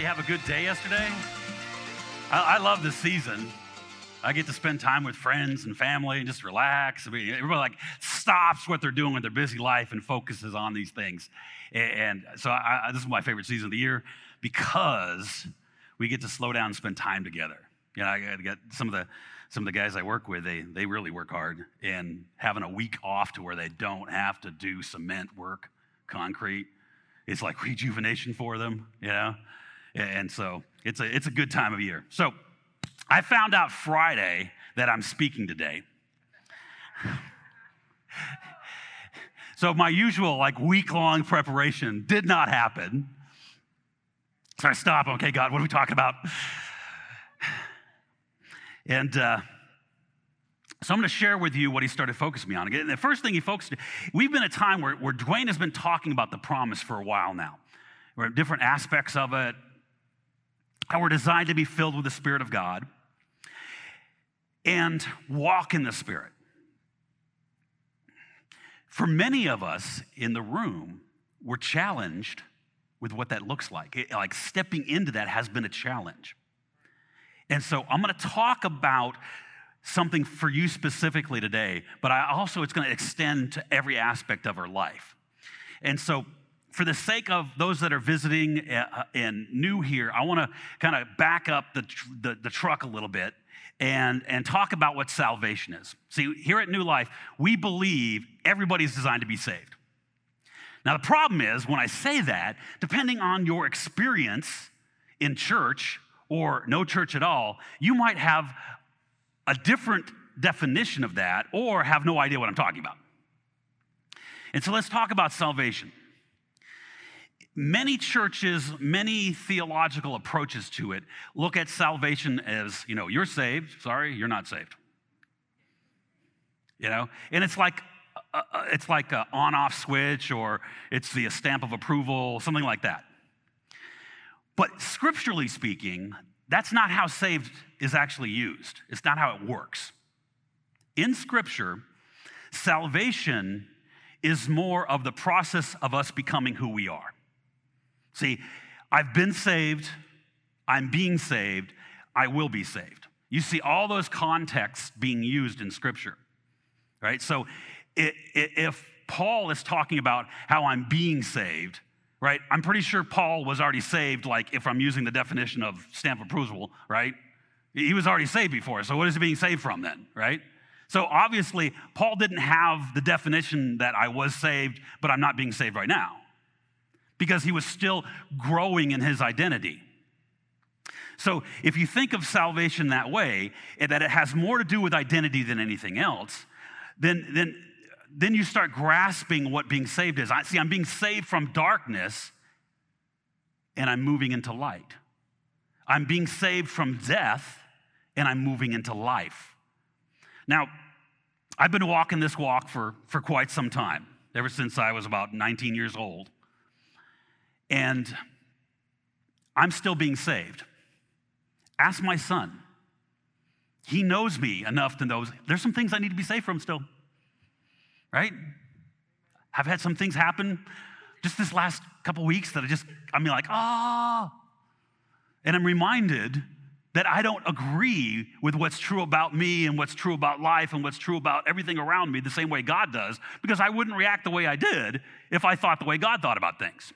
everybody have a good day yesterday? I, I love this season. I get to spend time with friends and family and just relax. I mean, everybody like stops what they're doing with their busy life and focuses on these things. And, and so I, I, this is my favorite season of the year because we get to slow down and spend time together. You know, I got some of the some of the guys I work with, they they really work hard, and having a week off to where they don't have to do cement work, concrete, it's like rejuvenation for them. You know, and so it's a it's a good time of year. So I found out Friday that I'm speaking today. so my usual like week long preparation did not happen. So I stop. Okay, God, what are we talking about? And uh, so I'm going to share with you what he started focusing me on. And the first thing he focused, we've been a time where, where Dwayne has been talking about the promise for a while now. We're different aspects of it, how we're designed to be filled with the Spirit of God and walk in the Spirit. For many of us in the room, we're challenged with what that looks like. It, like stepping into that has been a challenge. And so I'm going to talk about something for you specifically today, but I also it's going to extend to every aspect of our life. And so for the sake of those that are visiting uh, and new here, I want to kind of back up the, the, the truck a little bit and, and talk about what salvation is. See, here at New Life, we believe everybody's designed to be saved. Now, the problem is when I say that, depending on your experience in church or no church at all, you might have a different definition of that or have no idea what I'm talking about. And so let's talk about salvation. Many churches, many theological approaches to it look at salvation as, you know, you're saved, sorry, you're not saved. You know, and it's like uh, uh, it's like an on off switch or it's the stamp of approval, something like that. But scripturally speaking, that's not how saved is actually used. It's not how it works. In scripture, salvation is more of the process of us becoming who we are. See, I've been saved, I'm being saved, I will be saved. You see all those contexts being used in scripture, right? So if Paul is talking about how I'm being saved, right? I'm pretty sure Paul was already saved, like if I'm using the definition of stamp approval, right? He was already saved before. So what is he being saved from then, right? So obviously, Paul didn't have the definition that I was saved, but I'm not being saved right now because he was still growing in his identity. So if you think of salvation that way, that it has more to do with identity than anything else, then, then then you start grasping what being saved is. I see, I'm being saved from darkness and I'm moving into light. I'm being saved from death and I'm moving into life. Now, I've been walking this walk for, for quite some time, ever since I was about 19 years old. And I'm still being saved. Ask my son. He knows me enough to know there's some things I need to be saved from still right? I've had some things happen just this last couple weeks that I just, I mean, like, ah. And I'm reminded that I don't agree with what's true about me and what's true about life and what's true about everything around me the same way God does, because I wouldn't react the way I did if I thought the way God thought about things.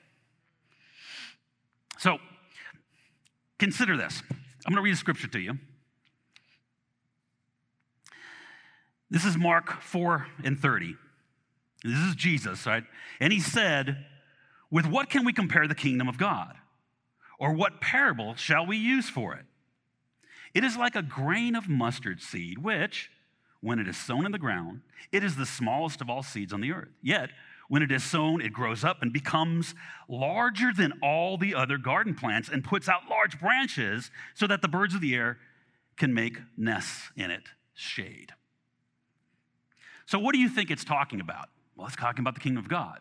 So, consider this. I'm going to read a scripture to you. This is Mark 4 and 30. This is Jesus, right? And he said, With what can we compare the kingdom of God? Or what parable shall we use for it? It is like a grain of mustard seed, which, when it is sown in the ground, it is the smallest of all seeds on the earth. Yet, when it is sown, it grows up and becomes larger than all the other garden plants and puts out large branches so that the birds of the air can make nests in it, shade. So, what do you think it's talking about? Well, it's talking about the kingdom of God.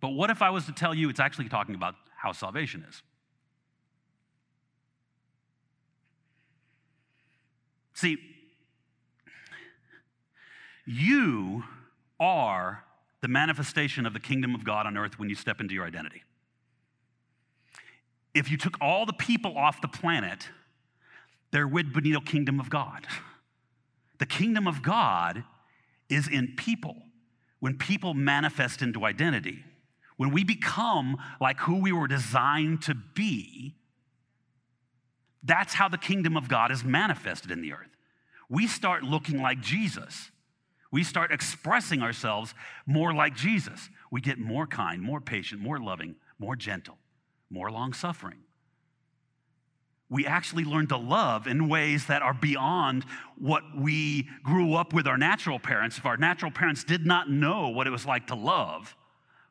But what if I was to tell you it's actually talking about how salvation is? See, you are the manifestation of the kingdom of God on earth when you step into your identity. if you took all the people off the planet, there would be no kingdom of God. The kingdom of God is in people when people manifest into identity. When we become like who we were designed to be, that's how the kingdom of God is manifested in the earth. We start looking like Jesus. We start expressing ourselves more like Jesus. We get more kind, more patient, more loving, more gentle, more long suffering. We actually learn to love in ways that are beyond what we grew up with our natural parents. If our natural parents did not know what it was like to love,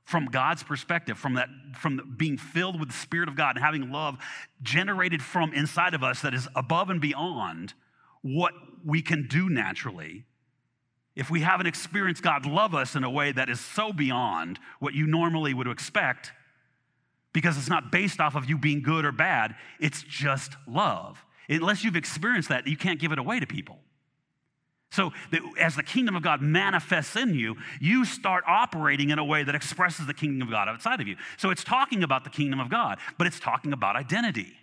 from God's perspective, from that, from being filled with the Spirit of God and having love generated from inside of us that is above and beyond what we can do naturally. If we haven't experienced God love us in a way that is so beyond what you normally would expect, because it's not based off of you being good or bad, it's just love. Unless you've experienced that, you can't give it away to people. So, as the kingdom of God manifests in you, you start operating in a way that expresses the kingdom of God outside of you. So, it's talking about the kingdom of God, but it's talking about identity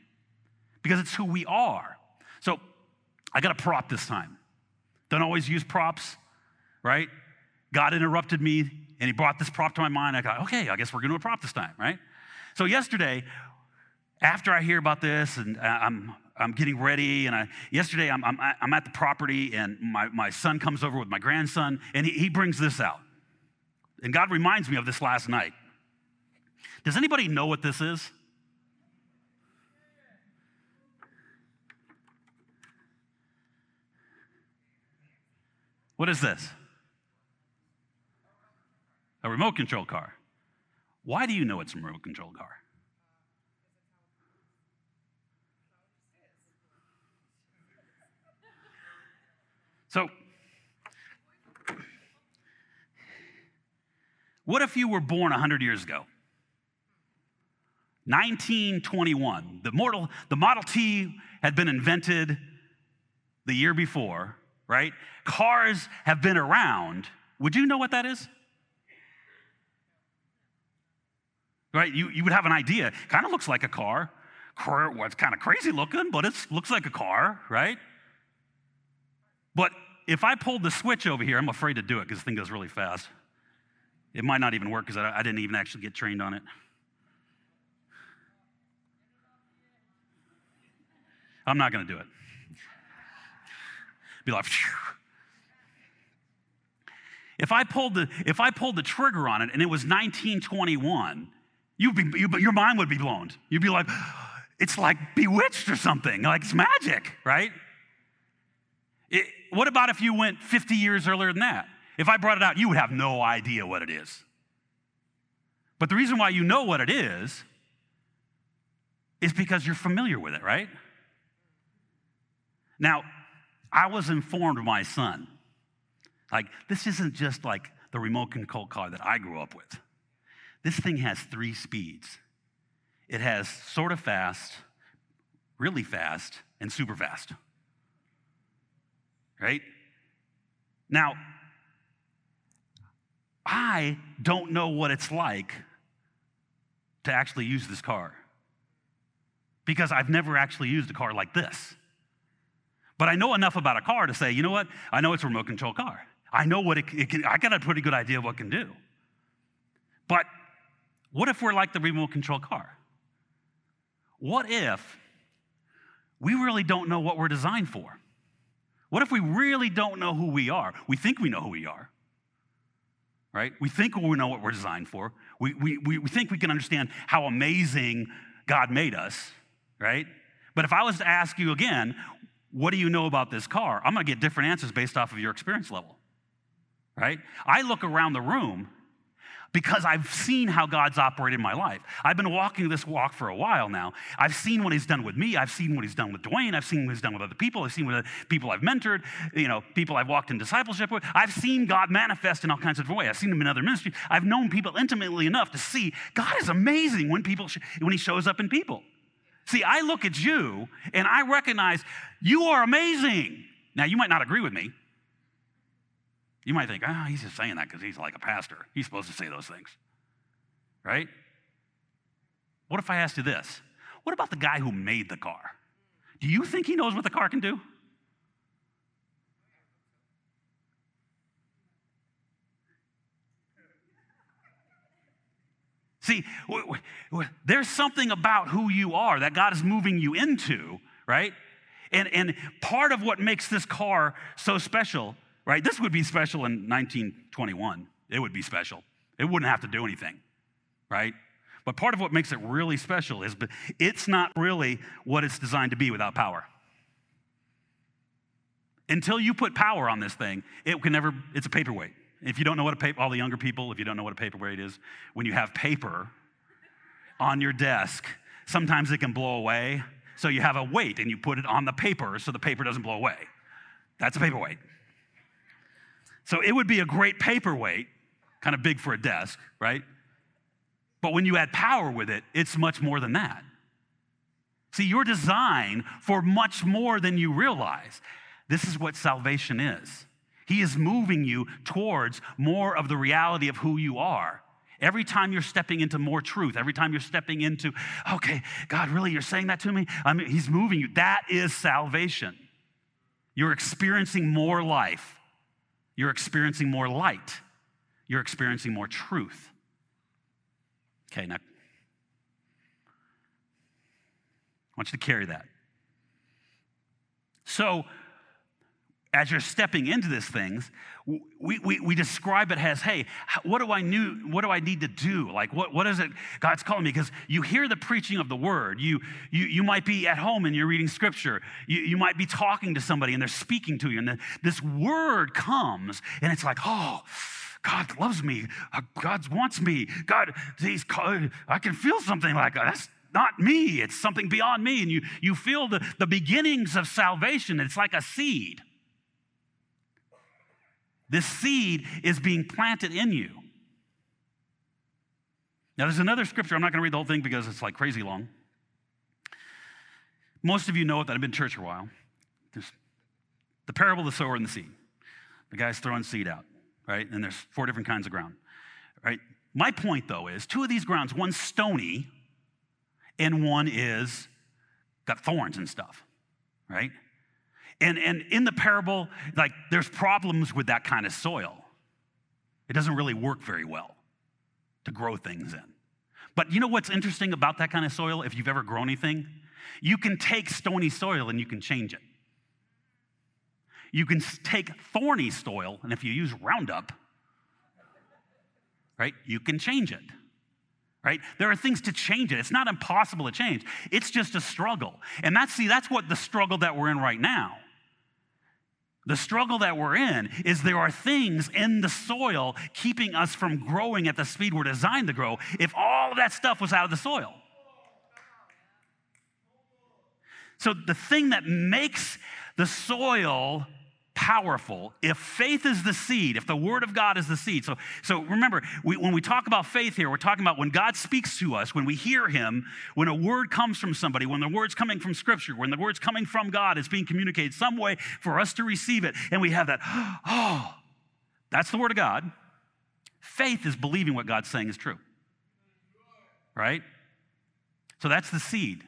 because it's who we are. So, I got a prop this time. Don't always use props, right? God interrupted me and he brought this prop to my mind. I got, okay, I guess we're going to a prop this time, right? So, yesterday, after I hear about this and I'm I'm getting ready, and I, yesterday I'm, I'm, I'm at the property, and my, my son comes over with my grandson, and he, he brings this out. And God reminds me of this last night. Does anybody know what this is? What is this? A remote control car. Why do you know it's a remote control car? So, what if you were born 100 years ago? 1921. The, mortal, the Model T had been invented the year before, right? Cars have been around. Would you know what that is? Right? You, you would have an idea. Kind of looks like a car. Well, it's kind of crazy looking, but it looks like a car, right? But if I pulled the switch over here, I'm afraid to do it because this thing goes really fast. It might not even work because I, I didn't even actually get trained on it. I'm not going to do it. Be like, Phew. if I pulled the if I pulled the trigger on it and it was 1921, you'd be you, your mind would be blown. You'd be like, it's like bewitched or something. Like it's magic, right? It, what about if you went 50 years earlier than that? If I brought it out, you would have no idea what it is. But the reason why you know what it is is because you're familiar with it, right? Now, I was informed by my son. Like, this isn't just like the remote control car that I grew up with. This thing has three speeds it has sort of fast, really fast, and super fast right? Now, I don't know what it's like to actually use this car because I've never actually used a car like this. But I know enough about a car to say, you know what? I know it's a remote control car. I know what it, it can, I got a pretty good idea of what it can do. But what if we're like the remote control car? What if we really don't know what we're designed for? What if we really don't know who we are? We think we know who we are, right? We think we know what we're designed for. We, we, we think we can understand how amazing God made us, right? But if I was to ask you again, what do you know about this car? I'm gonna get different answers based off of your experience level, right? I look around the room because I've seen how God's operated in my life. I've been walking this walk for a while now. I've seen what He's done with me. I've seen what He's done with Dwayne. I've seen what He's done with other people. I've seen what people I've mentored, you know, people I've walked in discipleship with. I've seen God manifest in all kinds of ways. I've seen Him in other ministries. I've known people intimately enough to see God is amazing when people when He shows up in people. See, I look at you and I recognize you are amazing. Now, you might not agree with me, you might think, oh, he's just saying that because he's like a pastor. He's supposed to say those things, right? What if I asked you this? What about the guy who made the car? Do you think he knows what the car can do? See, there's something about who you are that God is moving you into, right? And, and part of what makes this car so special, right? This would be special in 1921. It would be special. It wouldn't have to do anything, right? But part of what makes it really special is it's not really what it's designed to be without power. Until you put power on this thing, it can never, it's a paperweight. If you don't know what a paper, all the younger people, if you don't know what a paperweight is, when you have paper on your desk, sometimes it can blow away. So you have a weight and you put it on the paper so the paper doesn't blow away. That's a paperweight. So it would be a great paperweight, kind of big for a desk, right? But when you add power with it, it's much more than that. See, you're designed for much more than you realize. This is what salvation is. He is moving you towards more of the reality of who you are. Every time you're stepping into more truth, every time you're stepping into, okay, God, really, you're saying that to me? I mean, He's moving you. That is salvation. You're experiencing more life. You're experiencing more light. You're experiencing more truth. Okay, now, I want you to carry that. So, as you're stepping into these things, we, we, we describe it as, hey, what do I new, what do I need to do? Like, what, what is it God's calling me? Because you hear the preaching of the word. You, you, you might be at home and you're reading scripture. You, you might be talking to somebody and they're speaking to you. And the, this word comes and it's like, oh, God loves me. Uh, God wants me. God, he's, I can feel something like that. That's not me. It's something beyond me. And you, you feel the, the beginnings of salvation. It's like a seed. This seed is being planted in you. Now, there's another scripture. I'm not going to read the whole thing because it's like crazy long. Most of you know it that I've been in church for a while. There's the parable of the sower and the seed. The guy's throwing seed out, right? And there's four different kinds of ground, right? My point, though, is two of these grounds, one's stony and one is got thorns and stuff, right? And, and in the parable, like there's problems with that kind of soil. It doesn't really work very well to grow things in. But you know what's interesting about that kind of soil? If you've ever grown anything, you can take stony soil and you can change it. You can take thorny soil, and if you use Roundup, right, you can change it right there are things to change it it's not impossible to change it's just a struggle and that's see that's what the struggle that we're in right now the struggle that we're in is there are things in the soil keeping us from growing at the speed we're designed to grow if all of that stuff was out of the soil. So, the thing that makes the soil powerful if faith is the seed, if the word of God is the seed. So, so remember, we, when we talk about faith here, we're talking about when God speaks to us, when we hear him, when a word comes from somebody, when the word's coming from scripture, when the word's coming from God, it's being communicated some way for us to receive it. And we have that, oh, that's the word of God. Faith is believing what God's saying is true. Right? So that's the seed.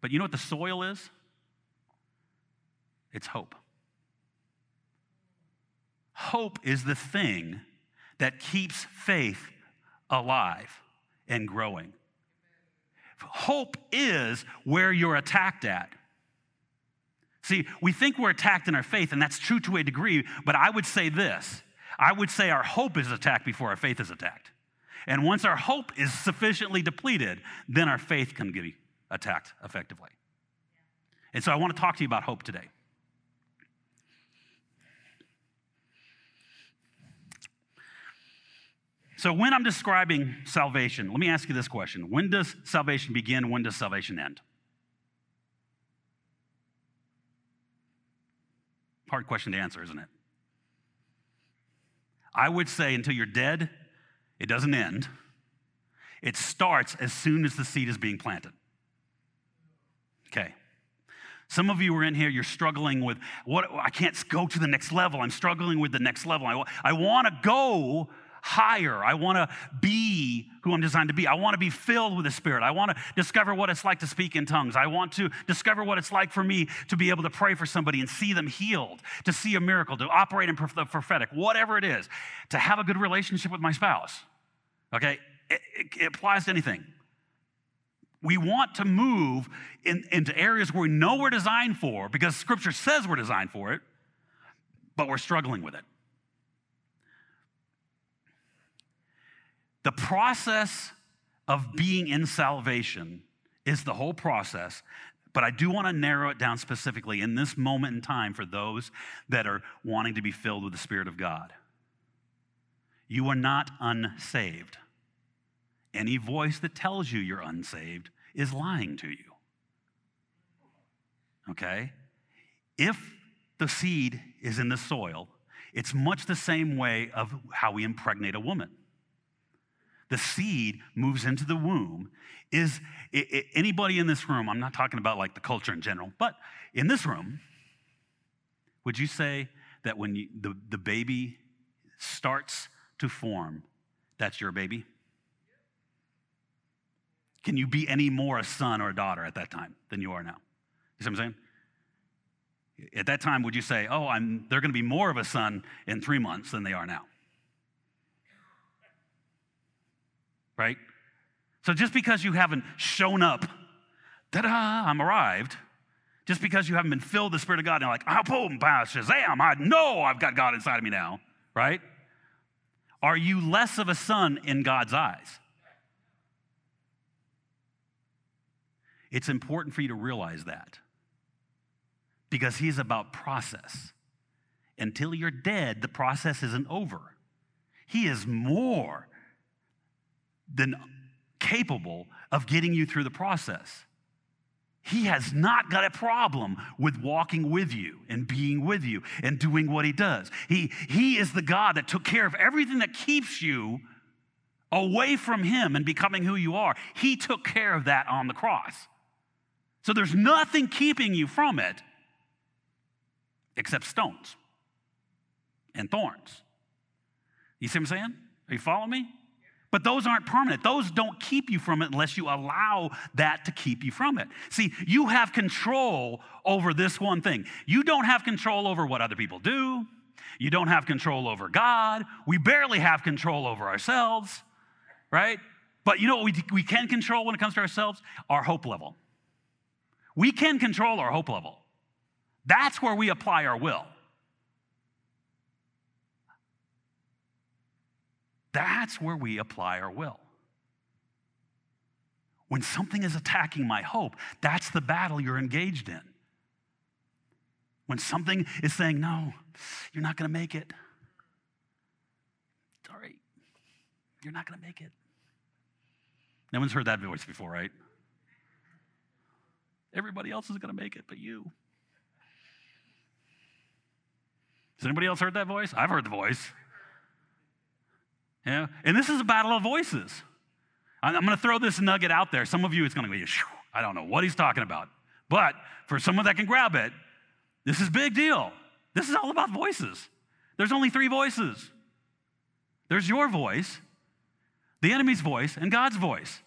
But you know what the soil is? It's hope. Hope is the thing that keeps faith alive and growing. Hope is where you're attacked at. See, we think we're attacked in our faith, and that's true to a degree, but I would say this I would say our hope is attacked before our faith is attacked. And once our hope is sufficiently depleted, then our faith can be attacked effectively. And so I want to talk to you about hope today. So, when I'm describing salvation, let me ask you this question When does salvation begin? When does salvation end? Hard question to answer, isn't it? I would say until you're dead, it doesn't end. It starts as soon as the seed is being planted. Okay. Some of you are in here, you're struggling with what I can't go to the next level. I'm struggling with the next level. I, I want to go higher. I want to be who I'm designed to be. I want to be filled with the Spirit. I want to discover what it's like to speak in tongues. I want to discover what it's like for me to be able to pray for somebody and see them healed, to see a miracle, to operate in the prophetic, whatever it is, to have a good relationship with my spouse. Okay? It, it, it applies to anything. We want to move in, into areas where we know we're designed for because Scripture says we're designed for it, but we're struggling with it. The process of being in salvation is the whole process, but I do want to narrow it down specifically in this moment in time for those that are wanting to be filled with the Spirit of God. You are not unsaved. Any voice that tells you you're unsaved is lying to you. Okay? If the seed is in the soil, it's much the same way of how we impregnate a woman. The seed moves into the womb. Is it, it, anybody in this room, I'm not talking about like the culture in general, but in this room, would you say that when you, the, the baby starts to form, that's your baby? Can you be any more a son or a daughter at that time than you are now? You see what I'm saying? At that time, would you say, oh, I'm, they're going to be more of a son in three months than they are now? Right? So just because you haven't shown up, da da, I'm arrived, just because you haven't been filled with the Spirit of God, and you're like, oh, boom, bah, shazam, I know I've got God inside of me now, right? Are you less of a son in God's eyes? It's important for you to realize that because he's about process. Until you're dead, the process isn't over. He is more than capable of getting you through the process. He has not got a problem with walking with you and being with you and doing what he does. He, he is the God that took care of everything that keeps you away from him and becoming who you are. He took care of that on the cross. So there's nothing keeping you from it except stones and thorns. You see what I'm saying? Are you following me? But those aren't permanent. Those don't keep you from it unless you allow that to keep you from it. See, you have control over this one thing. You don't have control over what other people do. You don't have control over God. We barely have control over ourselves, right? But you know what we, we can control when it comes to ourselves? Our hope level. We can control our hope level. That's where we apply our will. That's where we apply our will. When something is attacking my hope, that's the battle you're engaged in. When something is saying, no, you're not going to make it. Sorry, you're not going to make it. No one's heard that voice before, right? Everybody else is going to make it, but you. Has anybody else heard that voice? I've heard the voice. And this is a battle of voices. I'm going to throw this nugget out there. Some of you, it's going to be, I don't know what he's talking about. But for someone that can grab it, this is big deal. This is all about voices. There's only three voices. There's your voice, the enemy's voice, and God's voice.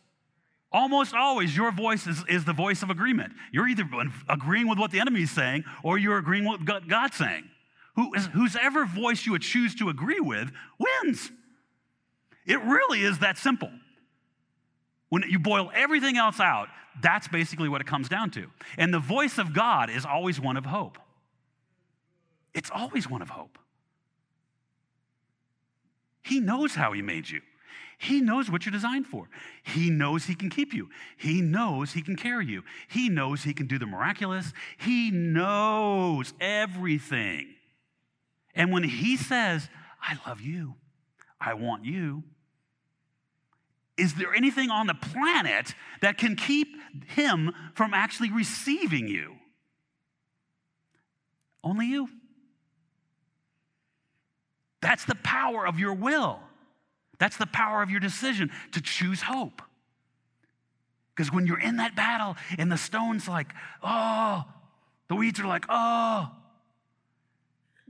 Almost always, your voice is, is the voice of agreement. You're either agreeing with what the enemy is saying or you're agreeing with what God's saying. Who, whosever voice you would choose to agree with wins. It really is that simple. When you boil everything else out, that's basically what it comes down to. And the voice of God is always one of hope. It's always one of hope. He knows how He made you. He knows what you're designed for. He knows He can keep you. He knows He can carry you. He knows He can do the miraculous. He knows everything. And when He says, I love you, I want you, is there anything on the planet that can keep Him from actually receiving you? Only you. That's the power of your will. That's the power of your decision to choose hope. Because when you're in that battle and the stone's like, oh, the weeds are like, oh,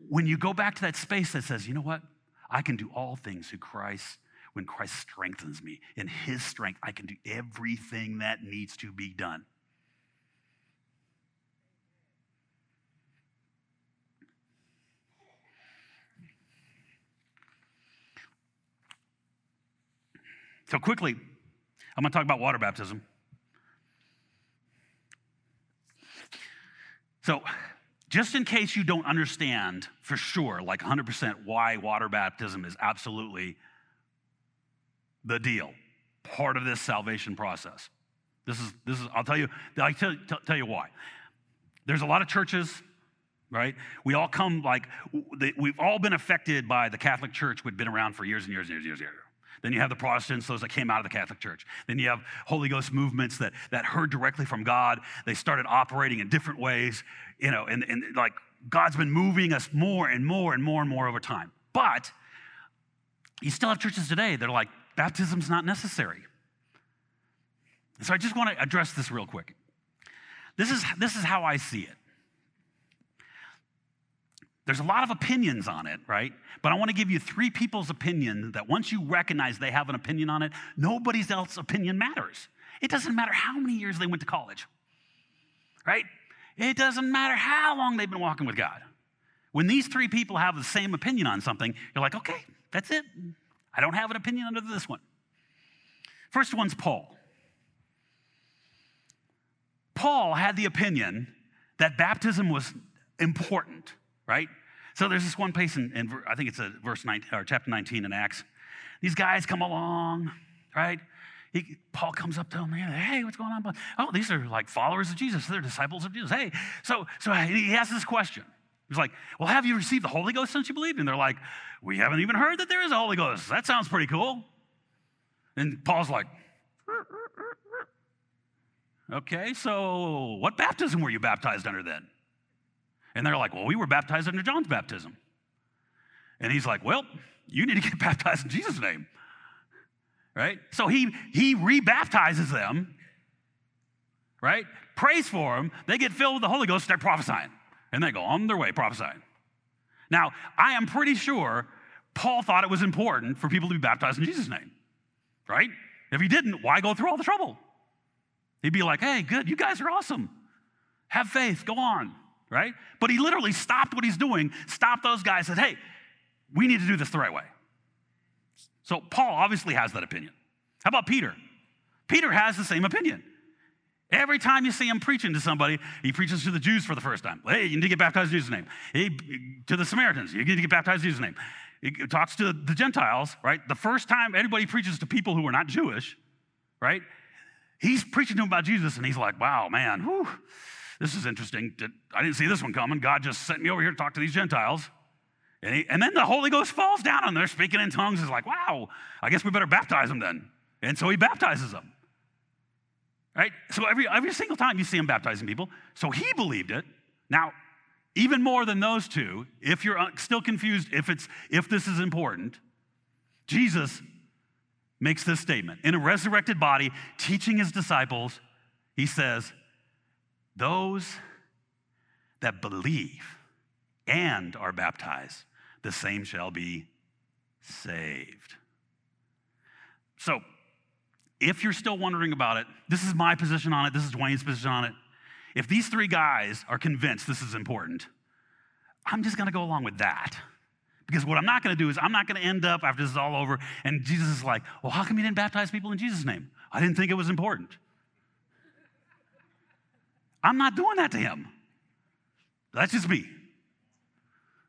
when you go back to that space that says, you know what? I can do all things through Christ when Christ strengthens me. In his strength, I can do everything that needs to be done. So, quickly, I'm going to talk about water baptism. So, just in case you don't understand for sure, like 100%, why water baptism is absolutely the deal, part of this salvation process. This is, this is I'll tell you, I'll tell, tell, tell you why. There's a lot of churches, right? We all come like, we've all been affected by the Catholic Church, had been around for years and years and years and years and years. Then you have the Protestants, those that came out of the Catholic Church. Then you have Holy Ghost movements that, that heard directly from God. They started operating in different ways, you know, and, and like God's been moving us more and more and more and more over time. But you still have churches today that are like, baptism's not necessary. So I just want to address this real quick. This is, this is how I see it. There's a lot of opinions on it, right? But I want to give you three people's opinion that once you recognize they have an opinion on it, nobody's else's opinion matters. It doesn't matter how many years they went to college, right? It doesn't matter how long they've been walking with God. When these three people have the same opinion on something, you're like, okay, that's it. I don't have an opinion under this one. First one's Paul. Paul had the opinion that baptism was important, right? So there's this one place in, in I think it's a verse 19, or chapter 19 in Acts. These guys come along, right? He, Paul comes up to them, hey, what's going on? Oh, these are like followers of Jesus. They're disciples of Jesus. Hey, so so he asks this question. He's like, well, have you received the Holy Ghost since you believed? And they're like, we haven't even heard that there is a Holy Ghost. That sounds pretty cool. And Paul's like, okay, so what baptism were you baptized under then? And they're like, well, we were baptized under John's baptism. And he's like, well, you need to get baptized in Jesus' name. Right? So he he rebaptizes them, right? Prays for them. They get filled with the Holy Ghost, they start prophesying. And they go on their way prophesying. Now, I am pretty sure Paul thought it was important for people to be baptized in Jesus' name, right? If he didn't, why go through all the trouble? He'd be like, hey, good, you guys are awesome. Have faith, go on right? But he literally stopped what he's doing, stopped those guys, said, hey, we need to do this the right way. So Paul obviously has that opinion. How about Peter? Peter has the same opinion. Every time you see him preaching to somebody, he preaches to the Jews for the first time. Hey, you need to get baptized in Jesus' name. To the Samaritans, you need to get baptized in Jesus' name. He talks to the Gentiles, right? The first time anybody preaches to people who are not Jewish, right? He's preaching to them about Jesus, and he's like, wow, man, whew, this is interesting. I didn't see this one coming. God just sent me over here to talk to these Gentiles. And, he, and then the Holy Ghost falls down on them. They're speaking in tongues. It's like, wow, I guess we better baptize them then. And so he baptizes them. Right? So every, every single time you see him baptizing people. So he believed it. Now, even more than those two, if you're uh, still confused if, it's, if this is important, Jesus makes this statement. In a resurrected body, teaching his disciples, he says, those that believe and are baptized, the same shall be saved. So, if you're still wondering about it, this is my position on it, this is Dwayne's position on it. If these three guys are convinced this is important, I'm just gonna go along with that. Because what I'm not gonna do is, I'm not gonna end up after this is all over and Jesus is like, well, how come you didn't baptize people in Jesus' name? I didn't think it was important. I'm not doing that to him. That's just me.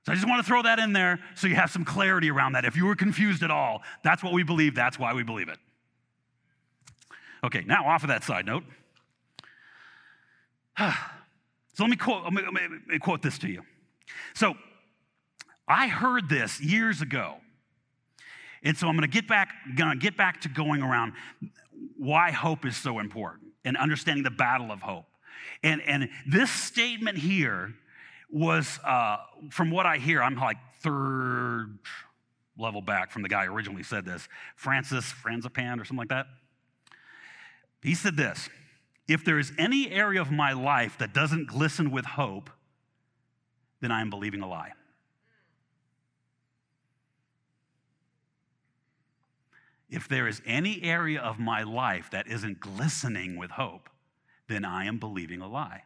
So I just want to throw that in there so you have some clarity around that. If you were confused at all, that's what we believe, that's why we believe it. Okay, now off of that side note. so let me quote, let me, let me quote this to you. So I heard this years ago. And so I'm going to get back, going to get back to going around why hope is so important and understanding the battle of hope. And, and this statement here was, uh, from what I hear, I'm like third level back from the guy who originally said this, Francis Frangipane or something like that. He said this If there is any area of my life that doesn't glisten with hope, then I am believing a lie. if there is any area of my life that isn't glistening with hope, then I am believing a lie.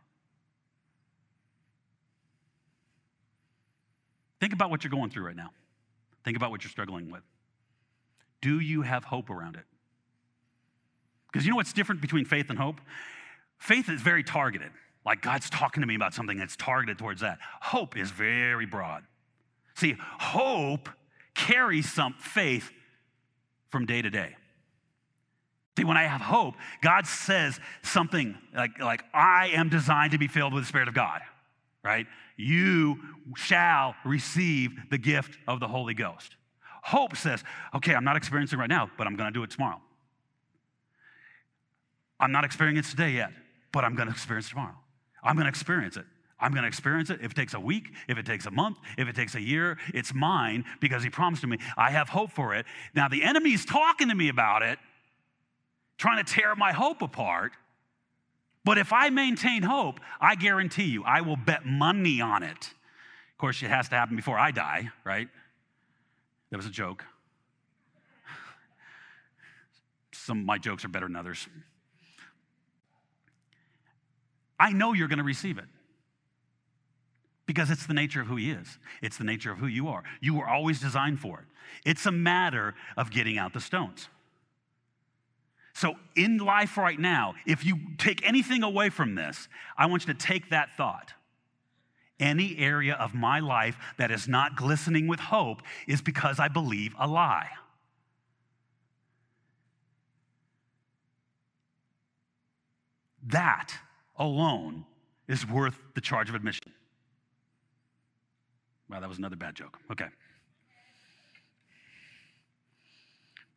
Think about what you're going through right now. Think about what you're struggling with. Do you have hope around it? Because you know what's different between faith and hope? Faith is very targeted. Like God's talking to me about something that's targeted towards that. Hope is very broad. See, hope carries some faith from day to day. See, when I have hope, God says something like, like I am designed to be filled with the Spirit of God, right? You shall receive the gift of the Holy Ghost. Hope says, okay, I'm not experiencing right now, but I'm going to do it tomorrow. I'm not experiencing today yet, but I'm going to experience tomorrow. I'm going to experience it. I'm going to experience it. If it takes a week, if it takes a month, if it takes a year, it's mine because he promised to me. I have hope for it. Now, the enemy's talking to me about it, trying to tear my hope apart. But if I maintain hope, I guarantee you, I will bet money on it. Of course, it has to happen before I die, right? That was a joke. Some of my jokes are better than others. I know you're going to receive it because it's the nature of who he is. It's the nature of who you are. You were always designed for it. It's a matter of getting out the stones. So, in life right now, if you take anything away from this, I want you to take that thought. Any area of my life that is not glistening with hope is because I believe a lie. That alone is worth the charge of admission. Wow, that was another bad joke. Okay.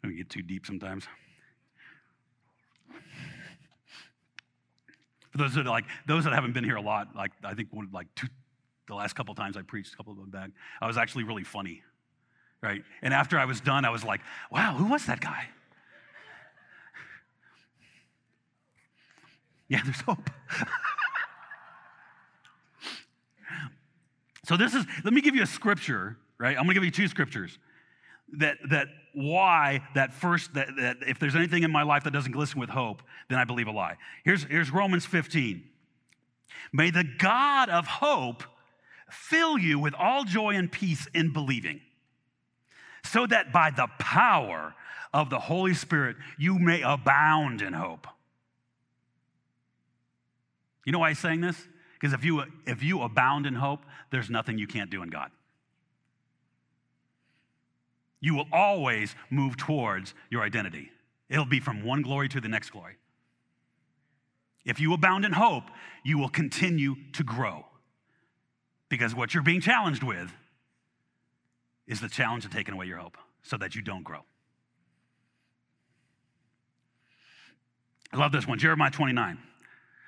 We get too deep sometimes. For those that like those that haven't been here a lot, like I think one like two, the last couple times I preached, a couple of them back, I was actually really funny, right? And after I was done, I was like, "Wow, who was that guy?" Yeah, there's hope. so this is, let me give you a scripture, right? I'm gonna give you two scriptures that that why that first that, that if there's anything in my life that doesn't glisten with hope, then I believe a lie. Here's, here's Romans 15. May the God of hope fill you with all joy and peace in believing, so that by the power of the Holy Spirit you may abound in hope. You know why he's saying this? Because if you, if you abound in hope, there's nothing you can't do in God. You will always move towards your identity. It'll be from one glory to the next glory. If you abound in hope, you will continue to grow. Because what you're being challenged with is the challenge of taking away your hope so that you don't grow. I love this one, Jeremiah 29.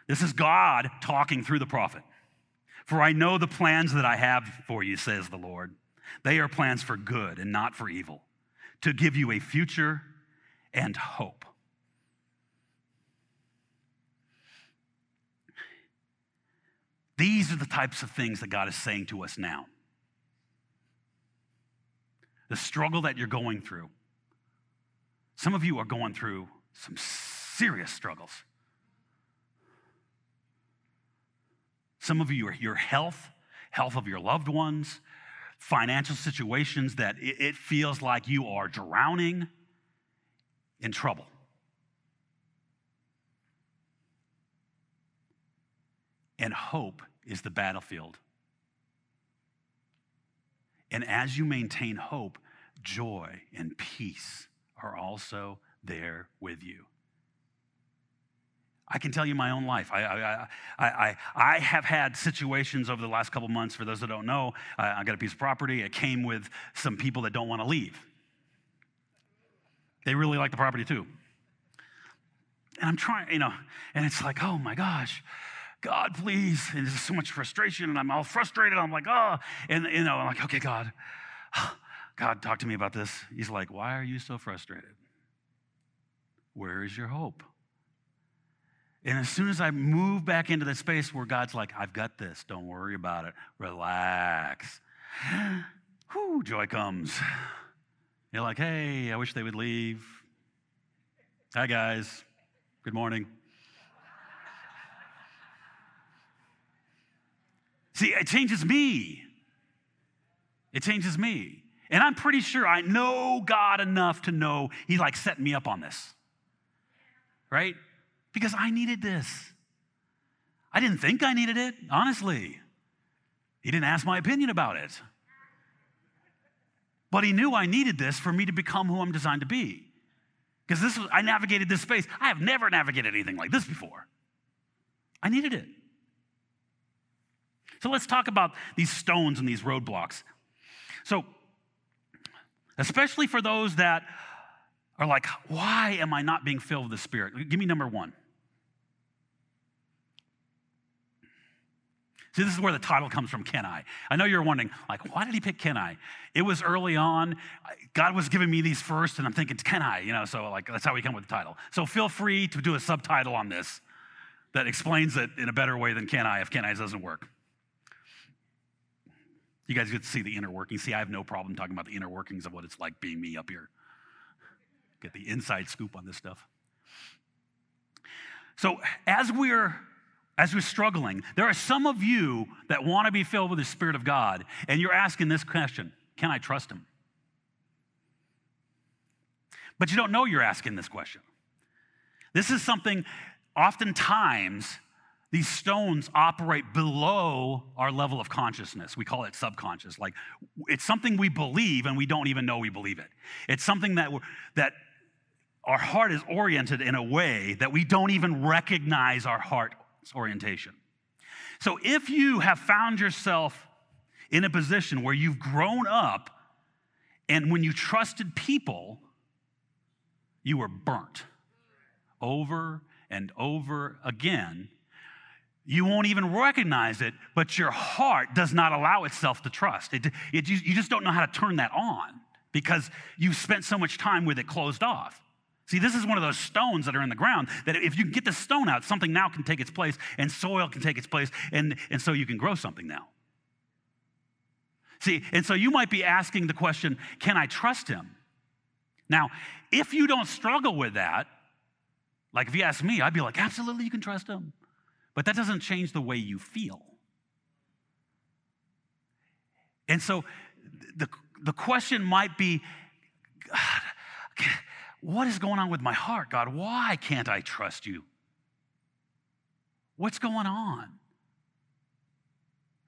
This is God talking through the prophet. For I know the plans that I have for you, says the Lord. They are plans for good and not for evil, to give you a future and hope. These are the types of things that God is saying to us now. The struggle that you're going through. Some of you are going through some serious struggles. Some of you are your health, health of your loved ones, financial situations that it feels like you are drowning in trouble. And hope is the battlefield. And as you maintain hope, joy and peace are also there with you. I can tell you my own life. I, I, I, I, I have had situations over the last couple months, for those that don't know, I, I got a piece of property. It came with some people that don't want to leave. They really like the property too. And I'm trying, you know, and it's like, oh my gosh, God, please. And there's so much frustration, and I'm all frustrated. I'm like, oh, and you know, I'm like, okay, God, God, talk to me about this. He's like, why are you so frustrated? Where is your hope? And as soon as I move back into the space where God's like, I've got this, don't worry about it, relax. Whoo, joy comes. You're like, hey, I wish they would leave. Hi, guys. Good morning. See, it changes me. It changes me. And I'm pretty sure I know God enough to know He like set me up on this. Right? Because I needed this. I didn't think I needed it, honestly. He didn't ask my opinion about it. But he knew I needed this for me to become who I'm designed to be. Because this was, I navigated this space. I have never navigated anything like this before. I needed it. So let's talk about these stones and these roadblocks. So, especially for those that are like, why am I not being filled with the Spirit? Give me number one. See, this is where the title comes from, Kenai. I I know you're wondering, like, why did he pick Can I? It was early on. God was giving me these first, and I'm thinking, Can I, you know, so like that's how we come with the title. So feel free to do a subtitle on this that explains it in a better way than Can I if Can I doesn't work. You guys get to see the inner workings. See, I have no problem talking about the inner workings of what it's like being me up here. Get the inside scoop on this stuff. So, as we're as we're struggling, there are some of you that want to be filled with the Spirit of God, and you're asking this question Can I trust Him? But you don't know you're asking this question. This is something, oftentimes, these stones operate below our level of consciousness. We call it subconscious. Like it's something we believe and we don't even know we believe it. It's something that, that our heart is oriented in a way that we don't even recognize our heart orientation. So if you have found yourself in a position where you've grown up and when you trusted people, you were burnt over and over again, you won't even recognize it, but your heart does not allow itself to trust. It, it, you just don't know how to turn that on because you've spent so much time with it closed off. See, this is one of those stones that are in the ground that if you get the stone out, something now can take its place and soil can take its place, and, and so you can grow something now. See, and so you might be asking the question can I trust him? Now, if you don't struggle with that, like if you ask me, I'd be like, absolutely, you can trust him. But that doesn't change the way you feel. And so the, the question might be God, what is going on with my heart, God? Why can't I trust you? What's going on?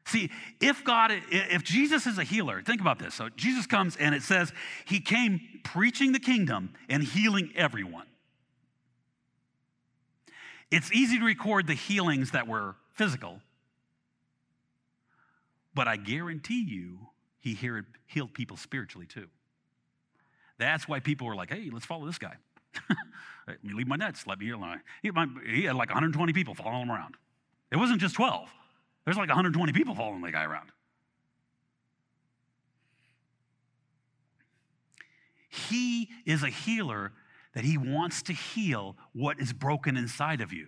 See, if God, if Jesus is a healer, think about this. So Jesus comes and it says he came preaching the kingdom and healing everyone. It's easy to record the healings that were physical, but I guarantee you he healed people spiritually too. That's why people were like, hey, let's follow this guy. let me leave my nets. Let me alone. He, he had like 120 people following him around. It wasn't just 12. There's like 120 people following the guy around. He is a healer that he wants to heal what is broken inside of you.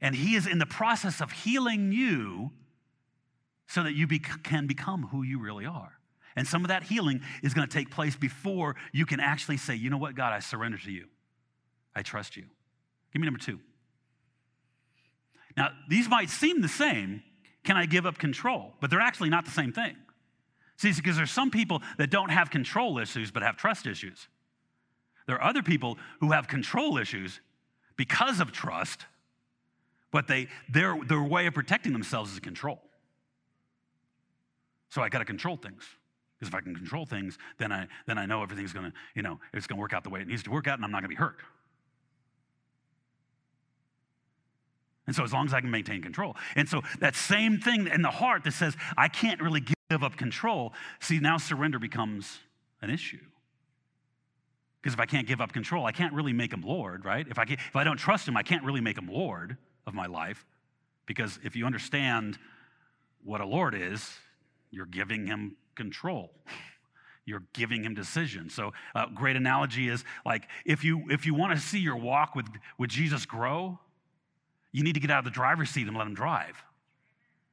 And he is in the process of healing you so that you can become who you really are. And some of that healing is going to take place before you can actually say, you know what, God, I surrender to you. I trust you. Give me number two. Now, these might seem the same. Can I give up control? But they're actually not the same thing. See, because there's some people that don't have control issues but have trust issues. There are other people who have control issues because of trust, but they, their, their way of protecting themselves is control. So I got to control things. Because if I can control things, then I, then I know everything's going to, you know, it's going to work out the way it needs to work out and I'm not going to be hurt. And so as long as I can maintain control. And so that same thing in the heart that says, I can't really give up control, see, now surrender becomes an issue. Because if I can't give up control, I can't really make him Lord, right? If I, if I don't trust him, I can't really make him Lord of my life. Because if you understand what a Lord is, you're giving him control. You're giving him decisions. So, a uh, great analogy is like if you if you want to see your walk with with Jesus grow, you need to get out of the driver's seat and let him drive.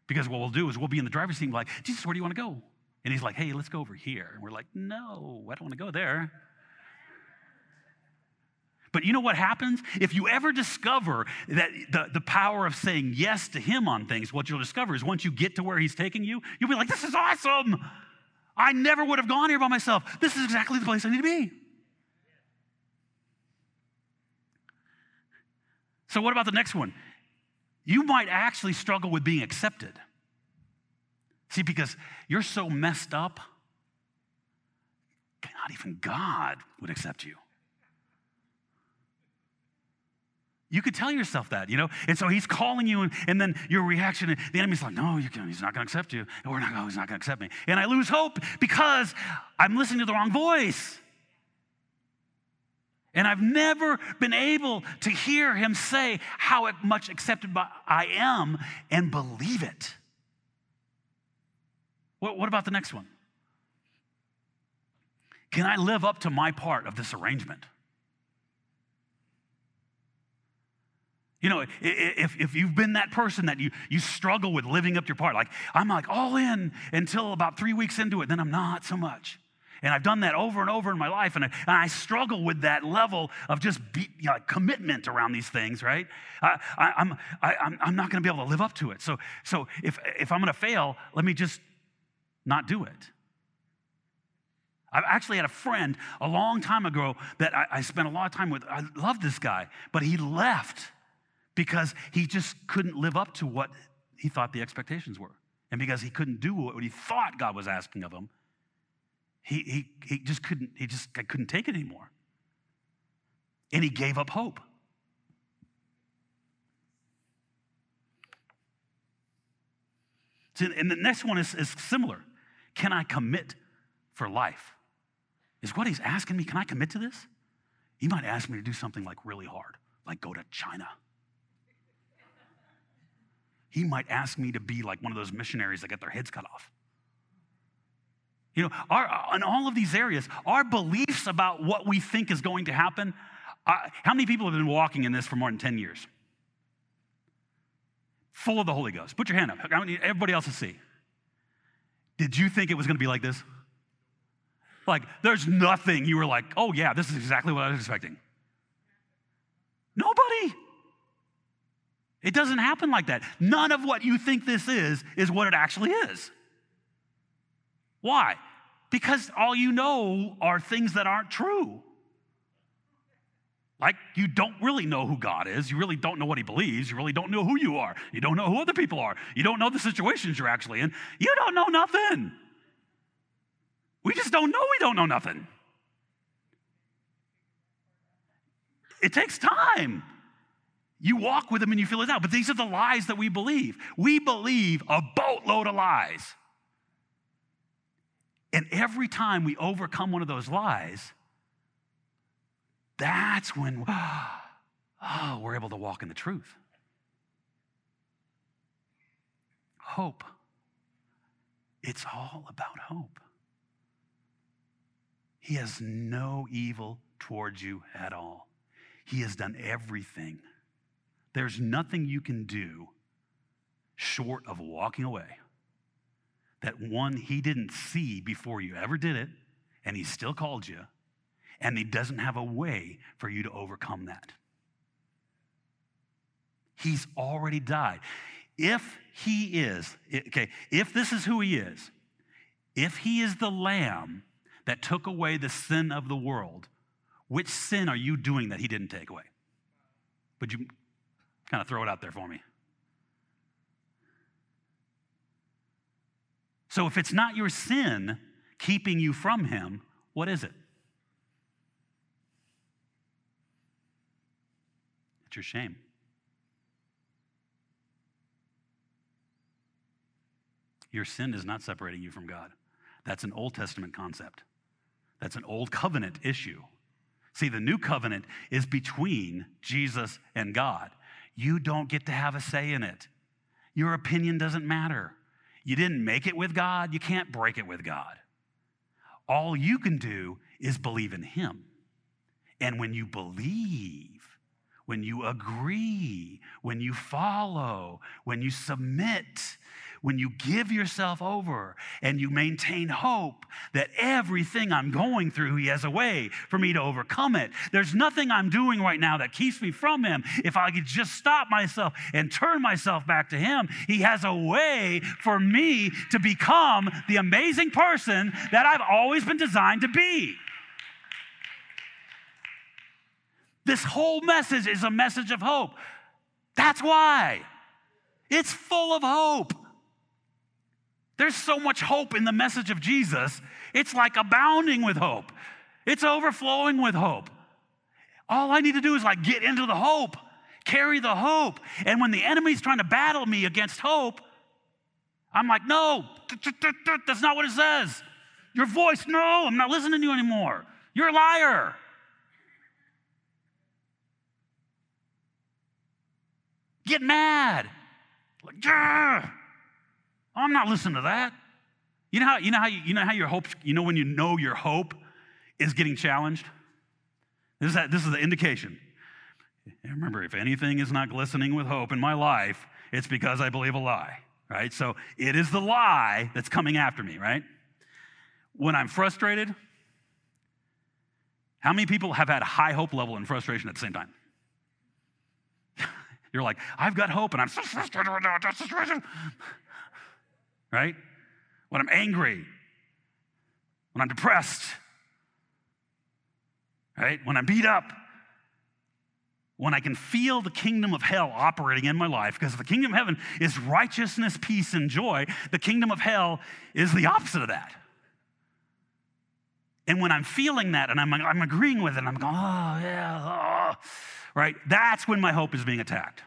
Because what we'll do is we'll be in the driver's seat like, Jesus, where do you want to go? And he's like, hey, let's go over here. And we're like, no, I don't want to go there. But you know what happens? If you ever discover that the, the power of saying yes to Him on things, what you'll discover is once you get to where He's taking you, you'll be like, this is awesome. I never would have gone here by myself. This is exactly the place I need to be. So, what about the next one? You might actually struggle with being accepted. See, because you're so messed up, not even God would accept you. You could tell yourself that, you know? And so he's calling you, and, and then your reaction, the enemy's like, no, can, he's not to accept you. We're not, oh, he's not to accept me. And I lose hope because I'm listening to the wrong voice. And I've never been able to hear him say how much accepted I am and believe it. What, what about the next one? Can I live up to my part of this arrangement? You know, if, if you've been that person that you, you struggle with living up to your part, like I'm like all in until about three weeks into it, then I'm not so much. And I've done that over and over in my life, and I, and I struggle with that level of just be, you know, commitment around these things, right? I, I, I'm, I, I'm, I'm not to be able to live up to it. So, so if, if I'm to fail, let me just not do it. I've actually had a friend a long time ago that I, I spent a lot of time with. I love this guy, but he left because he just couldn't live up to what he thought the expectations were. And because he couldn't do what he thought God was asking of him, he, he, he just couldn't, he just couldn't take it anymore. And he gave up hope. and the next one is, is similar. Can I commit for life? Is what he's asking me, can I commit to this? He might ask me to do something like really hard, like go to China. He might ask me to be like one of those missionaries that get their heads cut off. You know, our, in all of these areas, our beliefs about what we think is going to happen. Uh, how many people have been walking in this for more than 10 years? Full of the Holy Ghost. Put your hand up. I want Everybody else to see. Did you think it was going to be like this? Like, there's nothing you were like, oh, yeah, this is exactly what I was expecting. Nobody. It doesn't happen like that. None of what you think this is is what it actually is. Why? Because all you know are things that aren't true. Like, you don't really know who God is. You really don't know what He believes. You really don't know who you are. You don't know who other people are. You don't know the situations you're actually in. You don't know nothing. We just don't know we don't know nothing. It takes time. You walk with them and you feel it out. But these are the lies that we believe. We believe a boatload of lies. And every time we overcome one of those lies, that's when oh, we're able to walk in the truth. Hope. It's all about hope. He has no evil towards you at all. He has done everything there's nothing you can do short of walking away. That one he didn't see before you ever did it, and he still called you, and he doesn't have a way for you to overcome that. He's already died. If he is, okay, if this is who he is, if he is the lamb that took away the sin of the world, which sin are you doing that he didn't take away? Would you Kind of throw it out there for me. So if it's not your sin keeping you from him, what is it? It's your shame. Your sin is not separating you from God. That's an Old Testament concept. That's an old covenant issue. See, the new covenant is between Jesus and God. You don't get to have a say in it. Your opinion doesn't matter. You didn't make it with God, you can't break it with God. All you can do is believe in Him. And when you believe, when you agree, when you follow, when you submit, when you give yourself over and you maintain hope that everything I'm going through, He has a way for me to overcome it. There's nothing I'm doing right now that keeps me from Him. If I could just stop myself and turn myself back to Him, He has a way for me to become the amazing person that I've always been designed to be. This whole message is a message of hope. That's why. It's full of hope. There's so much hope in the message of Jesus. It's like abounding with hope. It's overflowing with hope. All I need to do is like get into the hope, carry the hope. And when the enemy's trying to battle me against hope, I'm like, no, that's not what it says. Your voice, no, I'm not listening to you anymore. You're a liar. Get mad. Like, yeah. I'm not listening to that. You know how you know how you, you know how your hope you know when you know your hope is getting challenged. This is that, this is the indication. And remember, if anything is not glistening with hope in my life, it's because I believe a lie, right? So it is the lie that's coming after me, right? When I'm frustrated, how many people have had high hope level and frustration at the same time? You're like, I've got hope and I'm so frustrated right now. Right? When I'm angry, when I'm depressed, right? When I'm beat up, when I can feel the kingdom of hell operating in my life, because the kingdom of heaven is righteousness, peace, and joy, the kingdom of hell is the opposite of that. And when I'm feeling that and I'm, I'm agreeing with it, I'm going, oh, yeah, oh, right? That's when my hope is being attacked.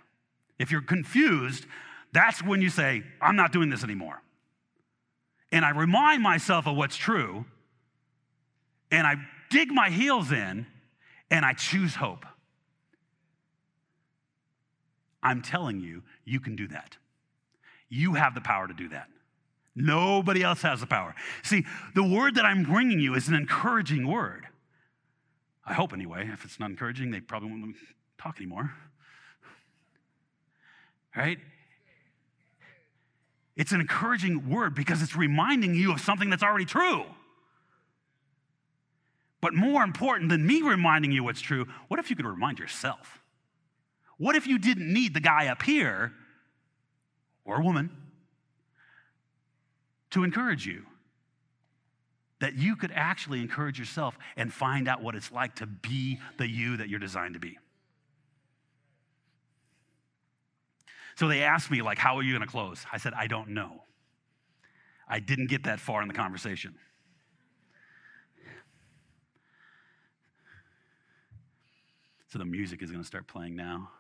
If you're confused, that's when you say, I'm not doing this anymore and I remind myself of what's true, and I dig my heels in, and I choose hope. I'm telling you, you can do that. You have the power to do that. Nobody else has the power. See, the word that I'm bringing you is an encouraging word. I hope, anyway. If it's not encouraging, they probably won't talk anymore. Right? It's an encouraging word because it's reminding you of something that's already true. But more important than me reminding you what's true, what if you could remind yourself? What if you didn't need the guy up here or woman to encourage you? That you could actually encourage yourself and find out what it's like to be the you that you're designed to be. So they asked me, like, how are you going to close? I said, I don't know. I didn't get that far in the conversation. So the music is going to start playing now.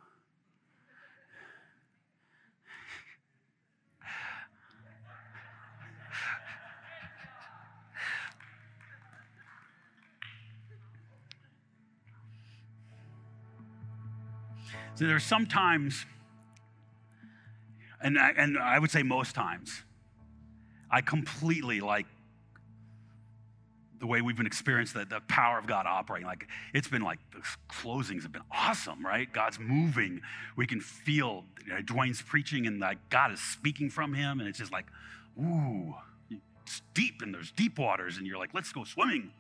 So there are sometimes and I, and I would say most times, I completely like the way we've been experienced the, the power of God operating. Like it's been like the closings have been awesome, right? God's moving. We can feel you know, Dwayne's preaching and like God is speaking from him, and it's just like, ooh, it's deep and there's deep waters, and you're like, let's go swimming.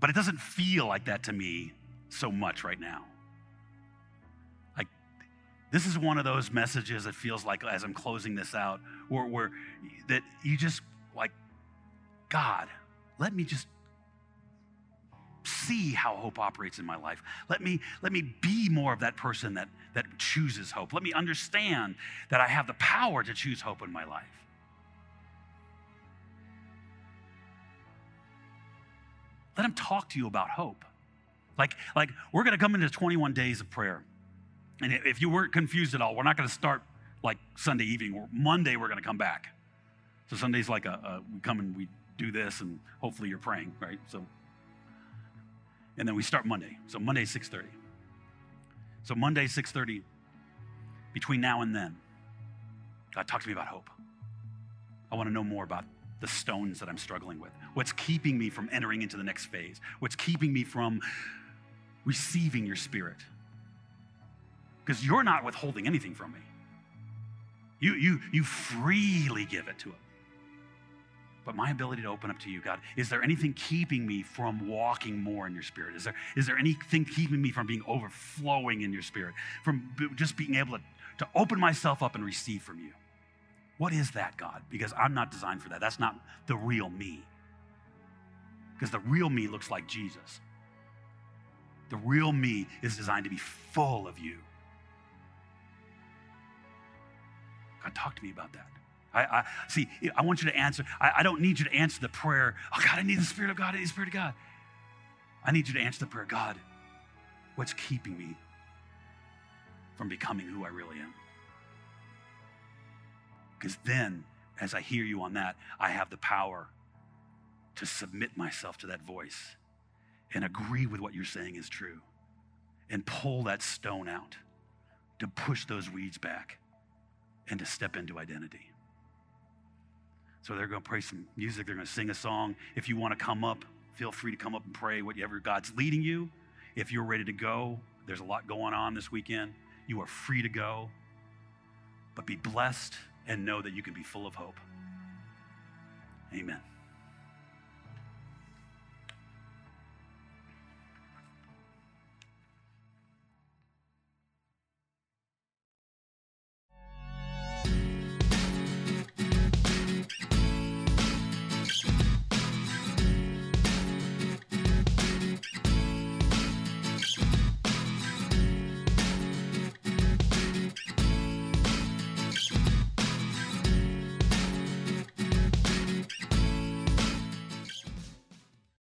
But it doesn't feel like that to me so much right now. Like, this is one of those messages that feels like, as I'm closing this out, where, where that you just like, God, let me just see how hope operates in my life. Let me, let me be more of that person that, that chooses hope. Let me understand that I have the power to choose hope in my life. Let him talk to you about hope. Like, like we're going to come into 21 days of prayer. And if you weren't confused at all, we're not going to start like Sunday evening. Monday, we're going to come back. So Sunday's like a, a, we come and we do this, and hopefully you're praying, right? So, and then we start Monday. So Monday 6:30. So Monday 6:30. Between now and then, God talk to me about hope. I want to know more about the stones that I'm struggling with, what's keeping me from entering into the next phase, what's keeping me from receiving your spirit. Because you're not withholding anything from me. You, you, you freely give it to him. But my ability to open up to you, God, is there anything keeping me from walking more in your spirit? Is there, is there anything keeping me from being overflowing in your spirit? From just being able to, to open myself up and receive from you? What is that, God? Because I'm not designed for that. That's not the real me. Because the real me looks like Jesus. The real me is designed to be full of you. God, talk to me about that. I, I see. I want you to answer. I, I, don't need you to answer the prayer. Oh God, I need the Spirit of God. I need the Spirit of God. I need you to answer the prayer. God, what's keeping me from becoming who I really am? Because then, as I hear you on that, I have the power to submit myself to that voice and agree with what you're saying is true and pull that stone out to push those weeds back and to step into identity. So they're going to pray some music, they're going to sing a song. If you want to come up, feel free to come up and pray whatever God's leading you. If you're ready to go, there's a lot going on this weekend. You are free to go. But be blessed and know that you can be full of hope. Amen.